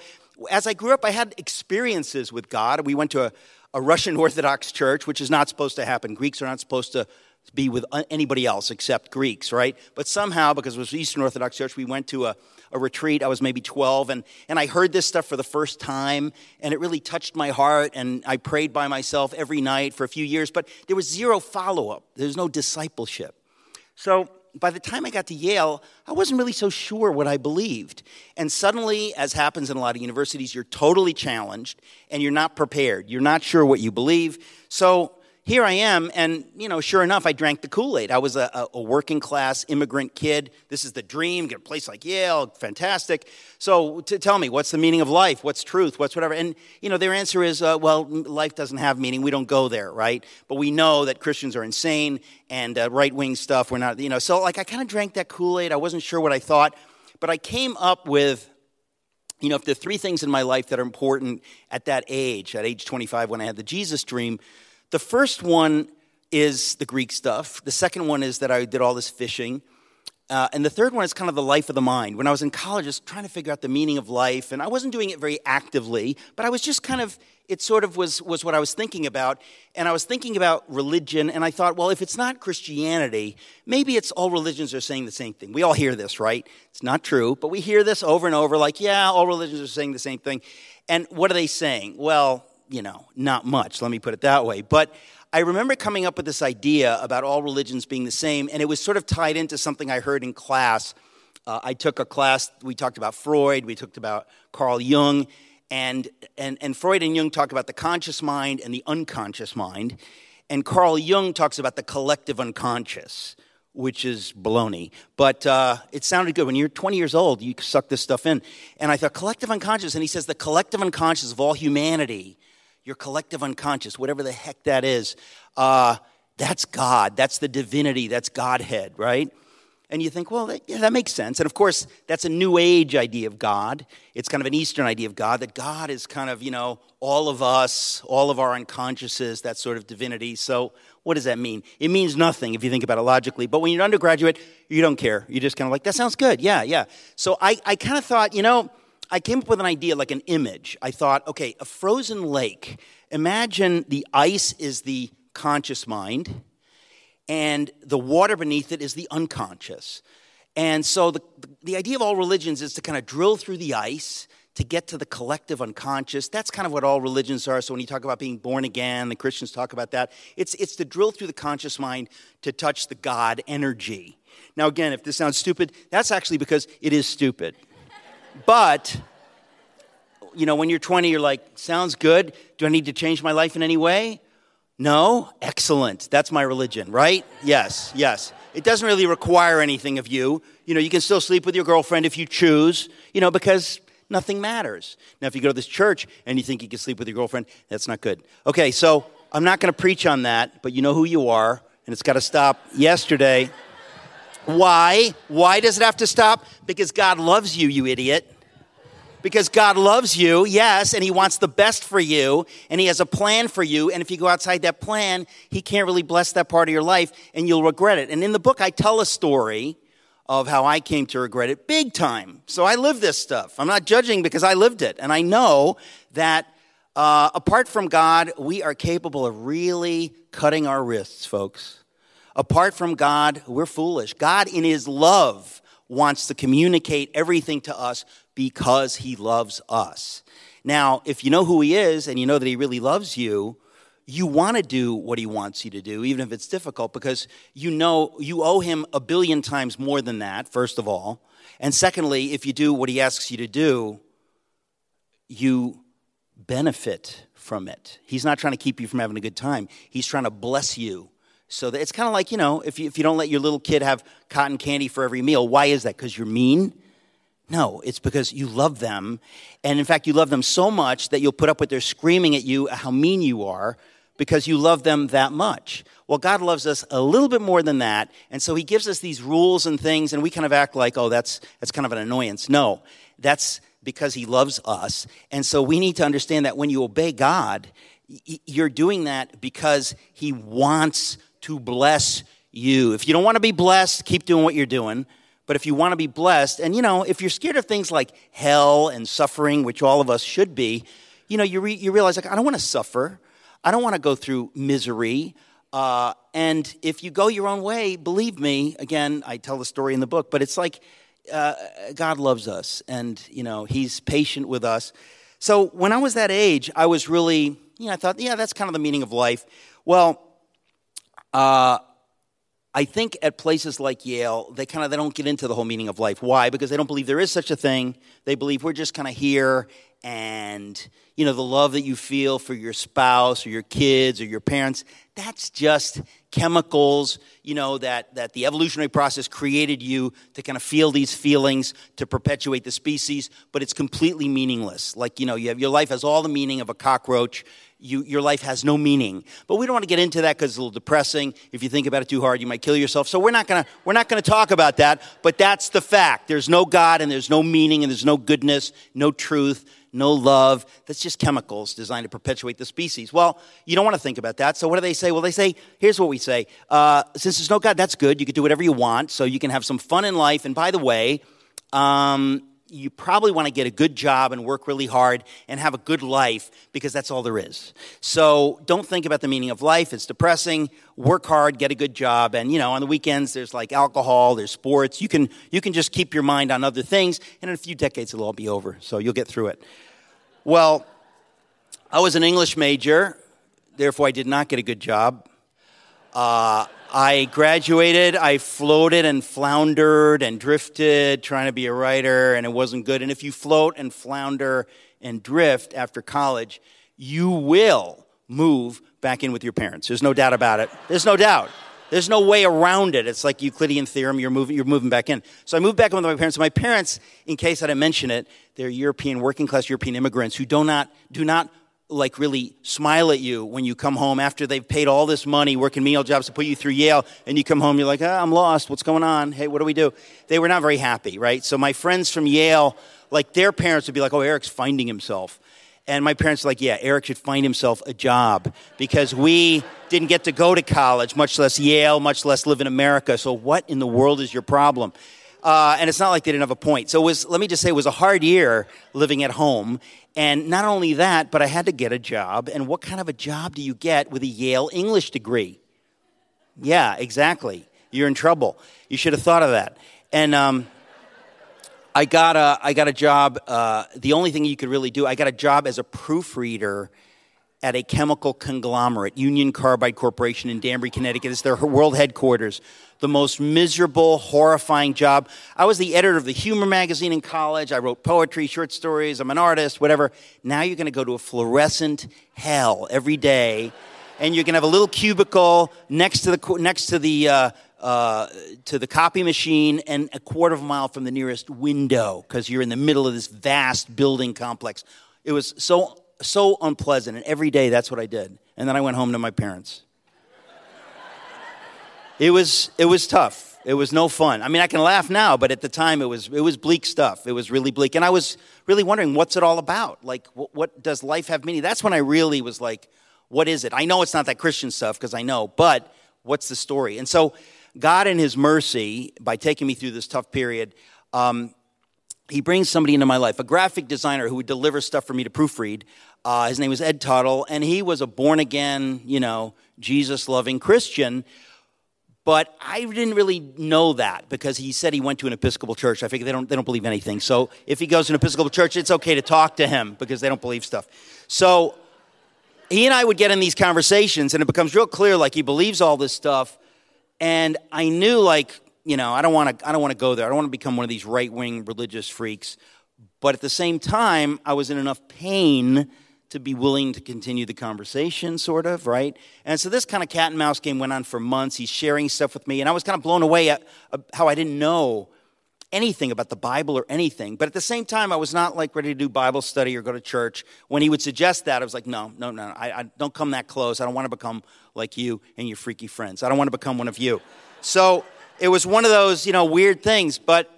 as I grew up, I had experiences with God. We went to a, a Russian [LAUGHS] Orthodox church, which is not supposed to happen. Greeks are not supposed to be with anybody else except Greeks, right? But somehow, because it was Eastern Orthodox Church, we went to a, a retreat. I was maybe 12, and, and I heard this stuff for the first time, and it really touched my heart, and I prayed by myself every night for a few years, but there was zero follow up. There's no discipleship. So by the time I got to Yale, I wasn't really so sure what I believed. And suddenly, as happens in a lot of universities, you're totally challenged and you're not prepared. You're not sure what you believe. So here I am, and you know, sure enough, I drank the Kool Aid. I was a, a, working class immigrant kid. This is the dream: get a place like Yale, fantastic. So, to tell me, what's the meaning of life? What's truth? What's whatever? And you know, their answer is, uh, well, life doesn't have meaning. We don't go there, right? But we know that Christians are insane and uh, right wing stuff. We're not, you know. So, like, I kind of drank that Kool Aid. I wasn't sure what I thought, but I came up with you know, if there are three things in my life that are important at that age, at age 25 when I had the Jesus dream, the first one is the Greek stuff. The second one is that I did all this fishing. Uh, and the third one is kind of the life of the mind. When I was in college, I was trying to figure out the meaning of life, and I wasn't doing it very actively, but I was just kind of, it sort of was, was what I was thinking about. And I was thinking about religion, and I thought, well, if it's not Christianity, maybe it's all religions are saying the same thing. We all hear this, right? It's not true, but we hear this over and over like, yeah, all religions are saying the same thing. And what are they saying? Well, you know, not much, let me put it that way. But I remember coming up with this idea about all religions being the same, and it was sort of tied into something I heard in class. Uh, I took a class, we talked about Freud, we talked about Carl Jung, and, and, and Freud and Jung talk about the conscious mind and the unconscious mind. And Carl Jung talks about the collective unconscious, which is baloney. But uh, it sounded good. When you're 20 years old, you suck this stuff in. And I thought, collective unconscious. And he says, the collective unconscious of all humanity your collective unconscious, whatever the heck that is, uh, that's God. That's the divinity. That's Godhead, right? And you think, well, that, yeah, that makes sense. And of course, that's a New Age idea of God. It's kind of an Eastern idea of God, that God is kind of, you know, all of us, all of our unconsciouses, that sort of divinity. So, what does that mean? It means nothing if you think about it logically. But when you're an undergraduate, you don't care. You're just kind of like, that sounds good. Yeah, yeah. So, I, I kind of thought, you know, I came up with an idea, like an image. I thought, okay, a frozen lake. Imagine the ice is the conscious mind, and the water beneath it is the unconscious. And so the, the idea of all religions is to kind of drill through the ice to get to the collective unconscious. That's kind of what all religions are. So when you talk about being born again, the Christians talk about that. It's, it's to drill through the conscious mind to touch the God energy. Now, again, if this sounds stupid, that's actually because it is stupid. But, you know, when you're 20, you're like, sounds good. Do I need to change my life in any way? No? Excellent. That's my religion, right? Yes, yes. It doesn't really require anything of you. You know, you can still sleep with your girlfriend if you choose, you know, because nothing matters. Now, if you go to this church and you think you can sleep with your girlfriend, that's not good. Okay, so I'm not going to preach on that, but you know who you are, and it's got to stop yesterday. Why? Why does it have to stop? Because God loves you, you idiot. Because God loves you, yes, and He wants the best for you, and He has a plan for you. And if you go outside that plan, He can't really bless that part of your life, and you'll regret it. And in the book, I tell a story of how I came to regret it big time. So I live this stuff. I'm not judging because I lived it. And I know that uh, apart from God, we are capable of really cutting our wrists, folks. Apart from God, we're foolish. God, in His love, wants to communicate everything to us because He loves us. Now, if you know who He is and you know that He really loves you, you want to do what He wants you to do, even if it's difficult, because you know you owe Him a billion times more than that, first of all. And secondly, if you do what He asks you to do, you benefit from it. He's not trying to keep you from having a good time, He's trying to bless you so that it's kind of like, you know, if you, if you don't let your little kid have cotton candy for every meal, why is that? Because you're mean? No, it's because you love them. And in fact, you love them so much that you'll put up with their screaming at you how mean you are because you love them that much. Well, God loves us a little bit more than that. And so he gives us these rules and things, and we kind of act like, oh, that's, that's kind of an annoyance. No, that's because he loves us. And so we need to understand that when you obey God, you're doing that because he wants to bless you. If you don't want to be blessed, keep doing what you're doing. But if you want to be blessed, and you know, if you're scared of things like hell and suffering, which all of us should be, you know, you, re- you realize, like, I don't want to suffer. I don't want to go through misery. Uh, and if you go your own way, believe me, again, I tell the story in the book, but it's like uh, God loves us and, you know, He's patient with us. So when I was that age, I was really, you know, I thought, yeah, that's kind of the meaning of life. Well, uh, I think at places like Yale, they kind of they don't get into the whole meaning of life. Why? Because they don't believe there is such a thing. They believe we're just kind of here, and you know the love that you feel for your spouse or your kids or your parents. That's just chemicals. You know that that the evolutionary process created you to kind of feel these feelings to perpetuate the species, but it's completely meaningless. Like you know, you have your life has all the meaning of a cockroach you, your life has no meaning. But we don't want to get into that because it's a little depressing. If you think about it too hard, you might kill yourself. So we're not gonna we're not gonna talk about that. But that's the fact. There's no God and there's no meaning and there's no goodness, no truth, no love. That's just chemicals designed to perpetuate the species. Well, you don't want to think about that. So what do they say? Well, they say here's what we say. Uh, since there's no God, that's good. You can do whatever you want. So you can have some fun in life. And by the way. Um, you probably want to get a good job and work really hard and have a good life because that's all there is. So don't think about the meaning of life. It's depressing. Work hard, get a good job, and you know, on the weekends there's like alcohol, there's sports. You can you can just keep your mind on other things, and in a few decades it'll all be over. So you'll get through it. Well, I was an English major, therefore I did not get a good job. Uh, I graduated, I floated and floundered and drifted trying to be a writer, and it wasn't good. And if you float and flounder and drift after college, you will move back in with your parents. There's no doubt about it. There's no doubt. There's no way around it. It's like Euclidean theorem. You're moving, you're moving back in. So I moved back in with my parents. my parents, in case I didn't mention it, they're European, working class European immigrants who do not, do not like really smile at you when you come home after they've paid all this money working menial jobs to put you through Yale and you come home you're like ah, I'm lost. What's going on? Hey what do we do? They were not very happy right? So my friends from Yale like their parents would be like oh Eric's finding himself. And my parents were like yeah Eric should find himself a job because we didn't get to go to college much less Yale much less live in America. So what in the world is your problem? Uh, and it's not like they didn't have a point. So it was, let me just say, it was a hard year living at home. And not only that, but I had to get a job. And what kind of a job do you get with a Yale English degree? Yeah, exactly. You're in trouble. You should have thought of that. And um, I got a I got a job. Uh, the only thing you could really do, I got a job as a proofreader at a chemical conglomerate, Union Carbide Corporation in Danbury, Connecticut. It's their world headquarters. The most miserable, horrifying job. I was the editor of the humor magazine in college. I wrote poetry, short stories. I'm an artist, whatever. Now you're going to go to a fluorescent hell every day, and you're going to have a little cubicle next to the next to the. Uh, uh, to the copy machine and a quarter of a mile from the nearest window because you're in the middle of this vast building complex. It was so so unpleasant. And every day, that's what I did. And then I went home to my parents. it was, it was tough. It was no fun. I mean, I can laugh now, but at the time, it was, it was bleak stuff. It was really bleak. And I was really wondering, what's it all about? Like, what, what does life have meaning? That's when I really was like, what is it? I know it's not that Christian stuff because I know, but what's the story? And so, God, in His mercy, by taking me through this tough period, um, he brings somebody into my life, a graphic designer who would deliver stuff for me to proofread. Uh, his name was Ed Tuttle, and he was a born again, you know, Jesus loving Christian. But I didn't really know that because he said he went to an Episcopal church. I figure they don't, they don't believe anything. So if he goes to an Episcopal church, it's okay to talk to him because they don't believe stuff. So he and I would get in these conversations, and it becomes real clear like he believes all this stuff. And I knew, like, you know, I don't want to I don't want to go there. I don't want to become one of these right-wing religious freaks. But at the same time, I was in enough pain to be willing to continue the conversation, sort of, right? And so this kind of cat and mouse game went on for months. He's sharing stuff with me, and I was kind of blown away at uh, how I didn't know anything about the Bible or anything. But at the same time, I was not like ready to do Bible study or go to church. When he would suggest that, I was like, no, no, no, I, I don't come that close. I don't want to become like you and your freaky friends. I don't want to become one of you. So it was one of those, you know, weird things. But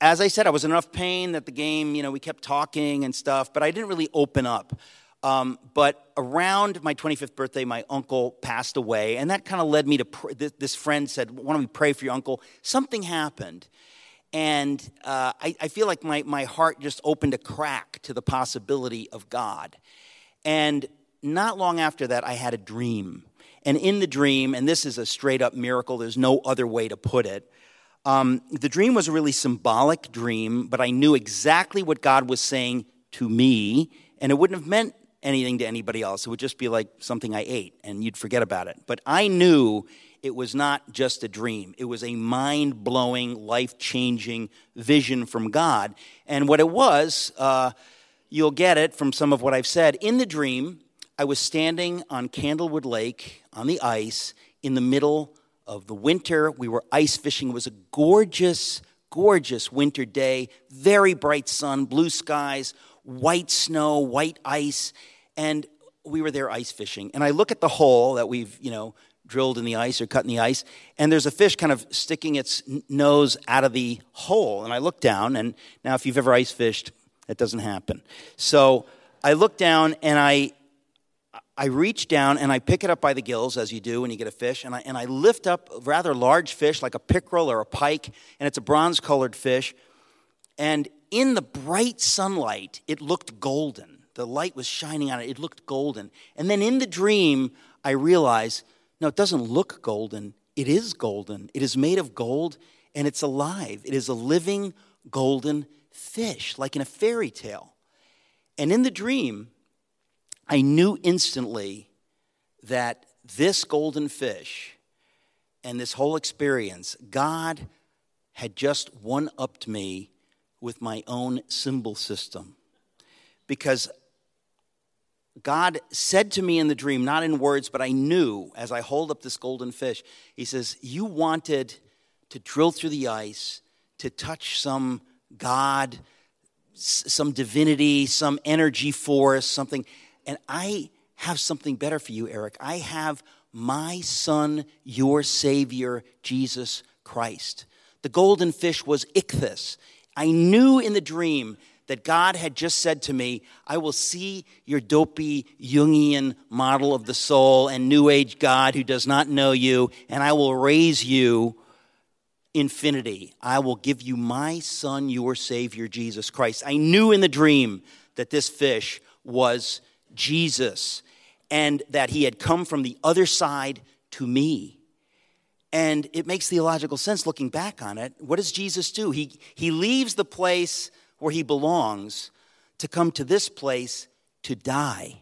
as I said, I was in enough pain that the game, you know, we kept talking and stuff, but I didn't really open up. Um, but around my 25th birthday, my uncle passed away, and that kind of led me to pr- this friend said, Why don't we pray for your uncle? Something happened. And uh, I, I feel like my, my heart just opened a crack to the possibility of God. And not long after that, I had a dream. And in the dream, and this is a straight up miracle, there's no other way to put it. Um, the dream was a really symbolic dream, but I knew exactly what God was saying to me, and it wouldn't have meant anything to anybody else. It would just be like something I ate, and you'd forget about it. But I knew it was not just a dream, it was a mind blowing, life changing vision from God. And what it was, uh, you'll get it from some of what I've said. In the dream, I was standing on Candlewood Lake on the ice in the middle of the winter. We were ice fishing. It was a gorgeous, gorgeous winter day, very bright sun, blue skies, white snow, white ice, and we were there ice fishing. And I look at the hole that we've, you know, drilled in the ice or cut in the ice, and there's a fish kind of sticking its nose out of the hole. And I look down, and now if you've ever ice fished, that doesn't happen. So I look down and I I reach down and I pick it up by the gills, as you do when you get a fish, and I, and I lift up a rather large fish, like a pickerel or a pike, and it's a bronze colored fish. And in the bright sunlight, it looked golden. The light was shining on it, it looked golden. And then in the dream, I realize no, it doesn't look golden, it is golden. It is made of gold and it's alive. It is a living golden fish, like in a fairy tale. And in the dream, I knew instantly that this golden fish and this whole experience, God had just one upped me with my own symbol system. Because God said to me in the dream, not in words, but I knew as I hold up this golden fish, He says, You wanted to drill through the ice, to touch some God, some divinity, some energy force, something. And I have something better for you, Eric. I have my son, your Savior, Jesus Christ. The golden fish was ichthys. I knew in the dream that God had just said to me, I will see your dopey Jungian model of the soul and New Age God who does not know you, and I will raise you infinity. I will give you my son, your Savior, Jesus Christ. I knew in the dream that this fish was Jesus and that he had come from the other side to me. And it makes theological sense looking back on it. What does Jesus do? He, he leaves the place where he belongs to come to this place to die.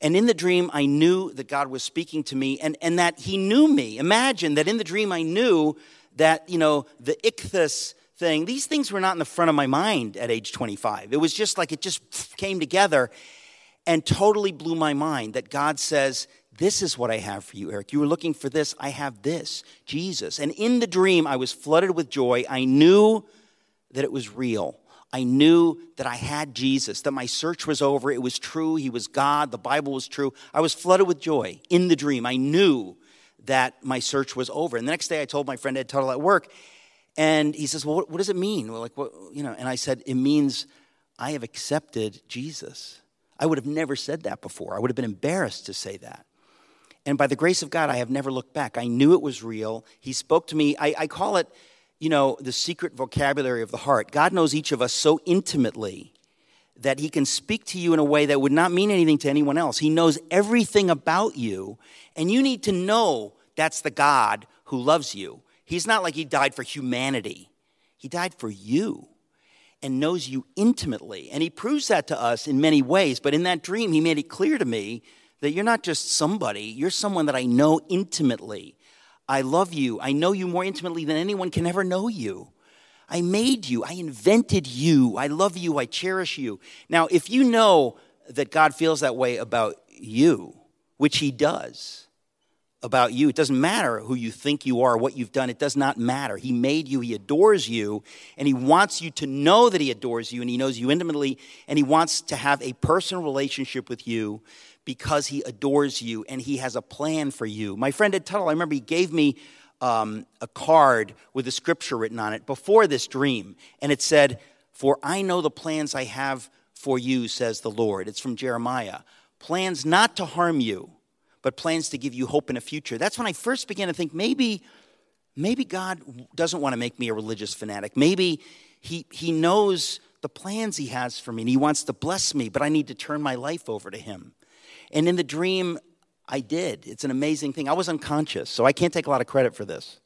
And in the dream, I knew that God was speaking to me and, and that He knew me. Imagine that in the dream, I knew that, you know, the ichthus thing, these things were not in the front of my mind at age 25. It was just like it just came together and totally blew my mind that God says, This is what I have for you, Eric. You were looking for this. I have this, Jesus. And in the dream, I was flooded with joy. I knew that it was real. I knew that I had Jesus, that my search was over. It was true. He was God. The Bible was true. I was flooded with joy in the dream. I knew that my search was over. And the next day, I told my friend Ed Tuttle at work, and he says, "Well, what, does it mean?" Well, like, what, you know? And I said, "It means I have accepted Jesus." I would have never said that before. I would have been embarrassed to say that. And by the grace of God, I have never looked back. I knew it was real. He spoke to me. I, I call it, you know, the secret vocabulary of the heart. God knows each of us so intimately that He can speak to you in a way that would not mean anything to anyone else. He knows everything about you, and you need to know that's the God who loves you. He's not like He died for humanity, He died for you and knows you intimately. And he proves that to us in many ways. But in that dream, he made it clear to me that you're not just somebody, you're someone that I know intimately. I love you. I know you more intimately than anyone can ever know you. I made you. I invented you. I love you. I cherish you. Now, if you know that God feels that way about you, which he does, about you. It doesn't matter who you think you are, what you've done. It does not matter. He made you, He adores you, and He wants you to know that He adores you, and He knows you intimately, and He wants to have a personal relationship with you because He adores you and He has a plan for you. My friend Ed Tuttle, I remember he gave me um, a card with a scripture written on it before this dream, and it said, For I know the plans I have for you, says the Lord. It's from Jeremiah. Plans not to harm you but plans to give you hope in a future. That's when I first began to think maybe, maybe God doesn't want to make me a religious fanatic. Maybe he, he knows the plans He has for me and He wants to bless me, but I need to turn my life over to Him. And in the dream, I did. It's an amazing thing. I was unconscious, so I can't take a lot of credit for this.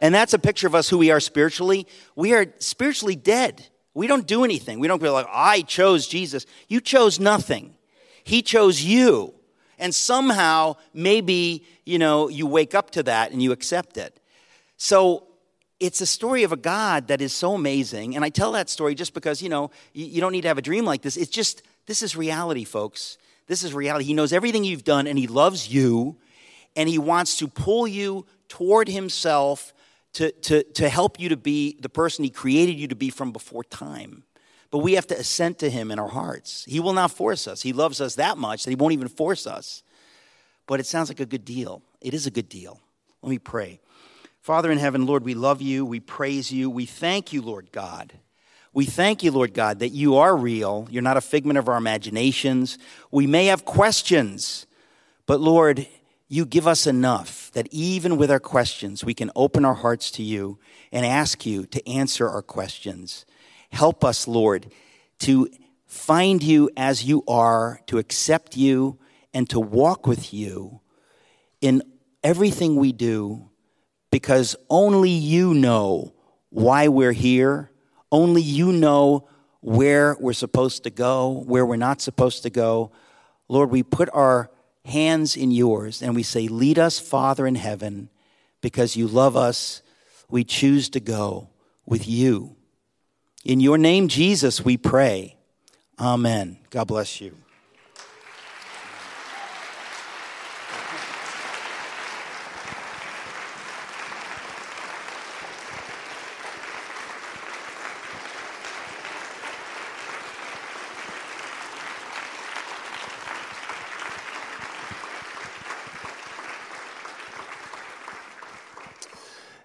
And that's a picture of us who we are spiritually. We are spiritually dead. We don't do anything. We don't be like, I chose Jesus. You chose nothing. He chose you. And somehow, maybe, you know, you wake up to that and you accept it. So it's a story of a God that is so amazing. And I tell that story just because, you know, you, don't need to have a dream like this. It's just, this is reality, folks. This is reality. He knows everything you've done and He loves you and He wants to pull you toward Himself to, to, to help you to be the person He created you to be from before time. But we have to assent to him in our hearts. He will not force us. He loves us that much that he won't even force us. But it sounds like a good deal. It is a good deal. Let me pray. Father in heaven, Lord, we love you. We praise you. We thank you, Lord God. We thank you, Lord God, that you are real. You're not a figment of our imaginations. We may have questions, but Lord, you give us enough that even with our questions, we can open our hearts to you and ask you to answer our questions. Help us, Lord, to find you as you are, to accept you, and to walk with you in everything we do, because only you know why we're here. Only you know where we're supposed to go, where we're not supposed to go. Lord, we put our hands in yours and we say, Lead us, Father in heaven, because you love us. We choose to go with you. In your name, Jesus, we pray. Amen. God bless you.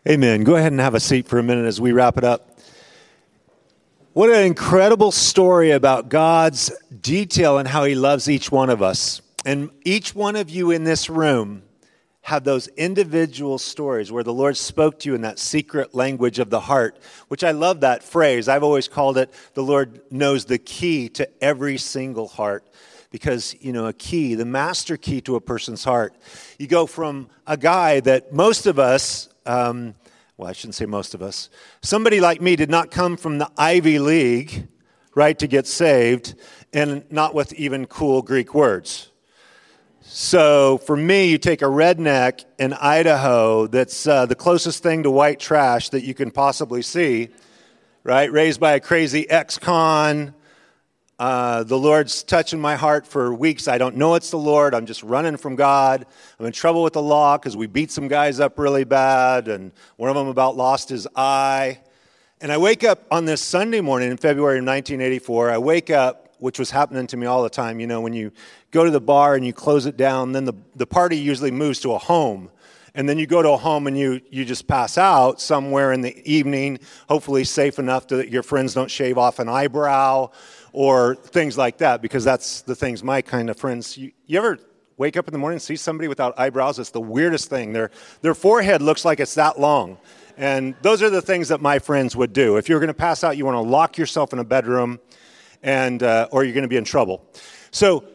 Amen. Go ahead and have a seat for a minute as we wrap it up. What an incredible story about God's detail and how He loves each one of us. And each one of you in this room have those individual stories where the Lord spoke to you in that secret language of the heart, which I love that phrase. I've always called it the Lord knows the key to every single heart. because, you know, a key, the master key to a person's heart. You go from a guy that most of us, um, well, I shouldn't say most of us, somebody like me did not come from the Ivy League, right, to get saved, and not with even cool Greek words. So for me, you take a redneck in Idaho that's uh, the closest thing to white trash that you can possibly see, right? Raised by a crazy ex con, uh, the Lord's touching my heart for weeks. I don't know it's the Lord. I'm just running from God. I'm in trouble with the law because we beat some guys up really bad, and one of them about lost his eye. And I wake up on this Sunday morning in February of 1984. I wake up, which was happening to me all the time. You know, when you go to the bar and you close it down, then the, the party usually moves to a home and then you go to a home and you, you just pass out somewhere in the evening, hopefully safe enough that your friends don't shave off an eyebrow or things like that, because that's the things my kind of friends. You, you ever wake up in the morning and see somebody without eyebrows? It's the weirdest thing. Their, their forehead looks like it's that long. And those are the things that my friends would do. If you're going to pass out, you want to lock yourself in a bedroom, and, uh, or you're going to be in trouble. So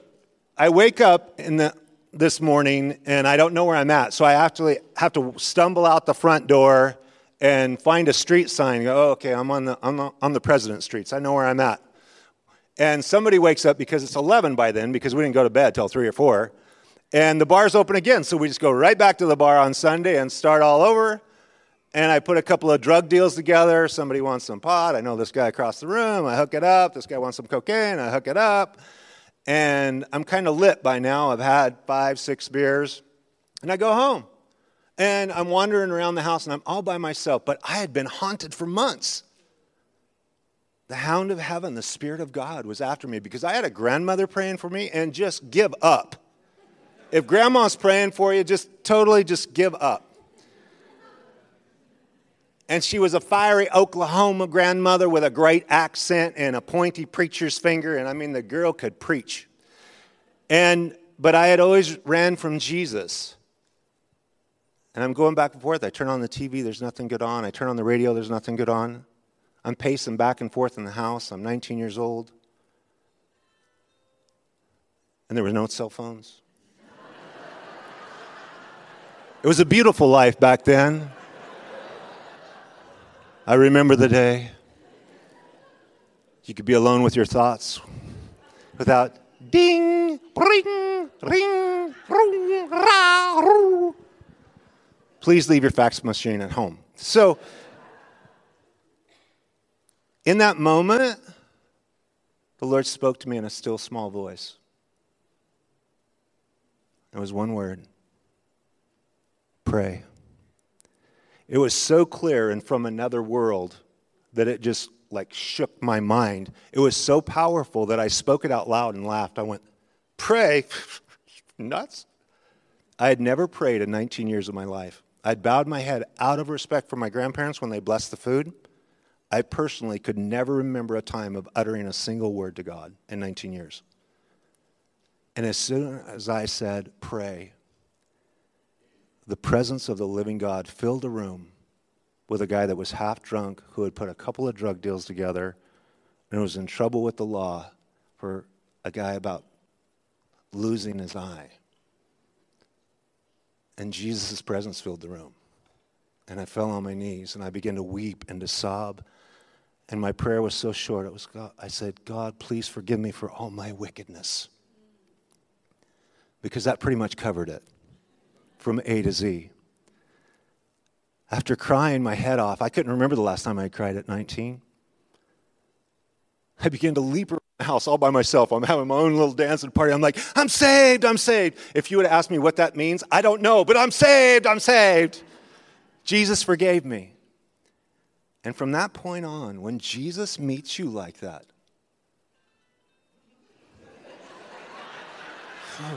I wake up in the, this morning and I don't know where I'm at. So I actually have to stumble out the front door and find a street sign. Go, oh, okay, I'm on the, the, on the President Streets. I know where I'm at. And somebody wakes up because it's 11 by then because we didn't go to bed till 3 or 4. And the bar's open again. So we just go right back to the bar on Sunday and start all over. And I put a couple of drug deals together. Somebody wants some pot. I know this guy across the room. I hook it up. This guy wants some cocaine. I hook it up. And I'm kind of lit by now. I've had five, six beers. And I go home. And I'm wandering around the house and I'm all by myself. But I had been haunted for months the hound of heaven, the Spirit of God, was after me because I had a grandmother praying for me and just give up. If grandma's praying for you, just totally just give up. And she was a fiery Oklahoma grandmother with a great accent and a pointy preacher's finger. And I mean, the girl could preach. And, but I had always ran from Jesus. And I'm going back and forth. I turn on the TV, there's nothing good on. I turn on the radio, there's nothing good on. I'm pacing back and forth in the house. I'm 19 years old. And there were no cell phones. it was a beautiful life back then. I remember the day. You could be alone with your thoughts without ding, ring, ring, ring, ra, roo. Please leave your fax machine at home. So, in that moment, the Lord spoke to me in a still small voice. It was one word pray. It was so clear and from another world that it just like shook my mind. It was so powerful that I spoke it out loud and laughed. I went, Pray? [LAUGHS] Nuts? I had never prayed in 19 years of my life. I'd bowed my head out of respect for my grandparents when they blessed the food. I personally could never remember a time of uttering a single word to God in 19 years. And as soon as I said, pray, the presence of the living God filled the room with a guy that was half drunk who had put a couple of drug deals together and was in trouble with the law for a guy about losing his eye. And Jesus' presence filled the room. And I fell on my knees and I began to weep and to sob and my prayer was so short. It was God, I said, God, please forgive me for all my wickedness. Because that pretty much covered it from A to Z. After crying my head off, I couldn't remember the last time I cried at 19. I began to leap around the house all by myself. I'm having my own little dancing party. I'm like, I'm saved, I'm saved. If you would have asked me what that means, I don't know, but I'm saved, I'm saved. Jesus forgave me. And from that point on, when Jesus meets you like that, [SIGHS]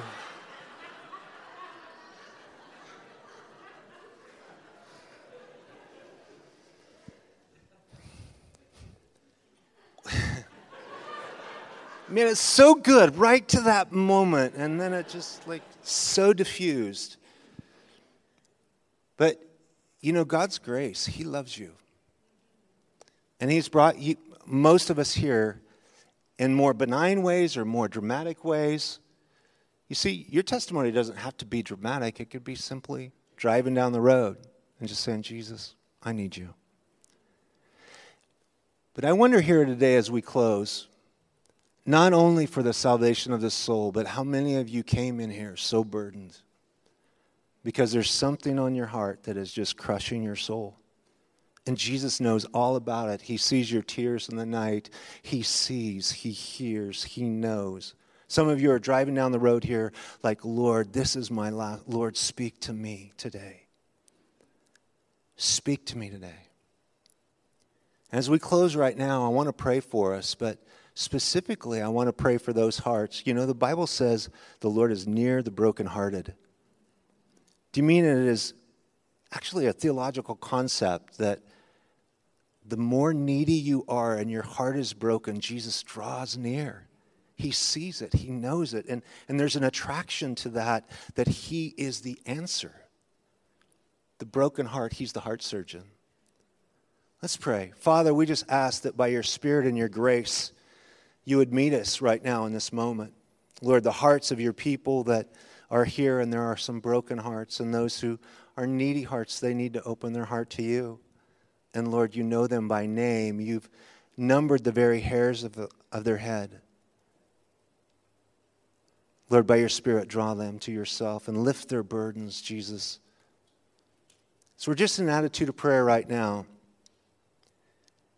Man, it's so good right to that moment, and then it just like so diffused. But you know, God's grace, He loves you. And He's brought you, most of us here in more benign ways or more dramatic ways. You see, your testimony doesn't have to be dramatic, it could be simply driving down the road and just saying, Jesus, I need you. But I wonder here today as we close, not only for the salvation of the soul, but how many of you came in here so burdened because there's something on your heart that is just crushing your soul. And Jesus knows all about it. He sees your tears in the night. He sees, He hears, He knows. Some of you are driving down the road here like, Lord, this is my last. Lord, speak to me today. Speak to me today. As we close right now, I want to pray for us, but specifically, I want to pray for those hearts. You know, the Bible says the Lord is near the brokenhearted. You mean it is actually a theological concept that the more needy you are and your heart is broken, Jesus draws near. He sees it, he knows it, and, and there's an attraction to that, that he is the answer. The broken heart, he's the heart surgeon. Let's pray. Father, we just ask that by your Spirit and your grace, you would meet us right now in this moment. Lord, the hearts of your people that are here, and there are some broken hearts, and those who are needy hearts, they need to open their heart to you. And Lord, you know them by name. You've numbered the very hairs of, the, of their head. Lord, by your Spirit, draw them to yourself and lift their burdens, Jesus. So we're just in an attitude of prayer right now.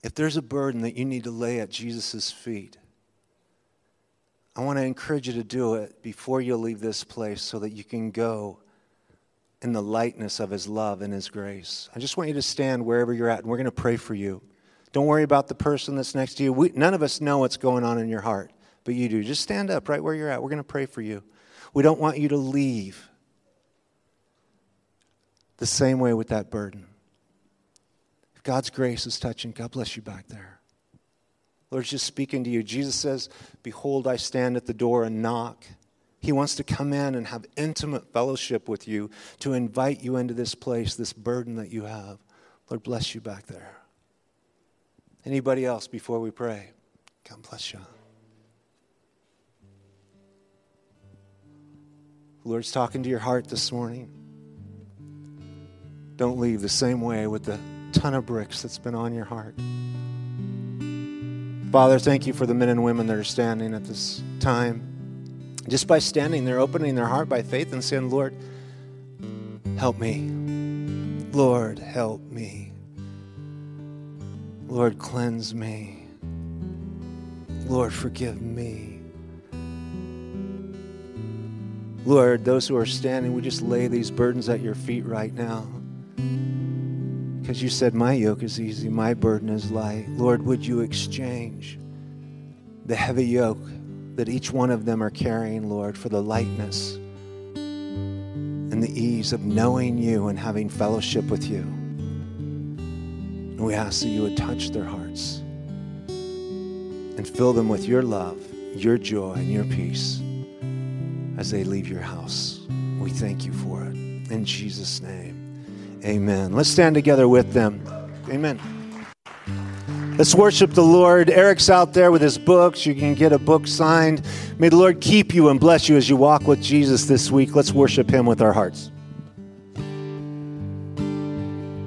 If there's a burden that you need to lay at Jesus' feet, I want to encourage you to do it before you leave this place so that you can go in the lightness of His love and His grace. I just want you to stand wherever you're at, and we're going to pray for you. Don't worry about the person that's next to you. We, none of us know what's going on in your heart, but you do. Just stand up right where you're at. We're going to pray for you. We don't want you to leave the same way with that burden. If God's grace is touching, God bless you back there. Lord's just speaking to you. Jesus says, Behold, I stand at the door and knock. He wants to come in and have intimate fellowship with you, to invite you into this place, this burden that you have. Lord, bless you back there. Anybody else before we pray? God bless you. The Lord's talking to your heart this morning. Don't leave the same way with the ton of bricks that's been on your heart. Father, thank you for the men and women that are standing at this time. Just by standing they're opening their heart by faith and saying, Lord, help me. Lord, help me. Lord, cleanse me. Lord, forgive me. Lord, those who are standing, we just lay these burdens at your feet right now. Because you said, My yoke is easy, my burden is light. Lord, would you exchange the heavy yoke that each one of them are carrying, Lord, for the lightness and the ease of knowing you and having fellowship with you? And we ask that you would touch their hearts and fill them with your love, your joy, and your peace as they leave your house. We thank you for it. In Jesus' name. Amen. Let's stand together with them. Amen. Let's worship the Lord. Eric's out there with his books. You can get a book signed. May the Lord keep you and bless you as you walk with Jesus this week. Let's worship him with our hearts.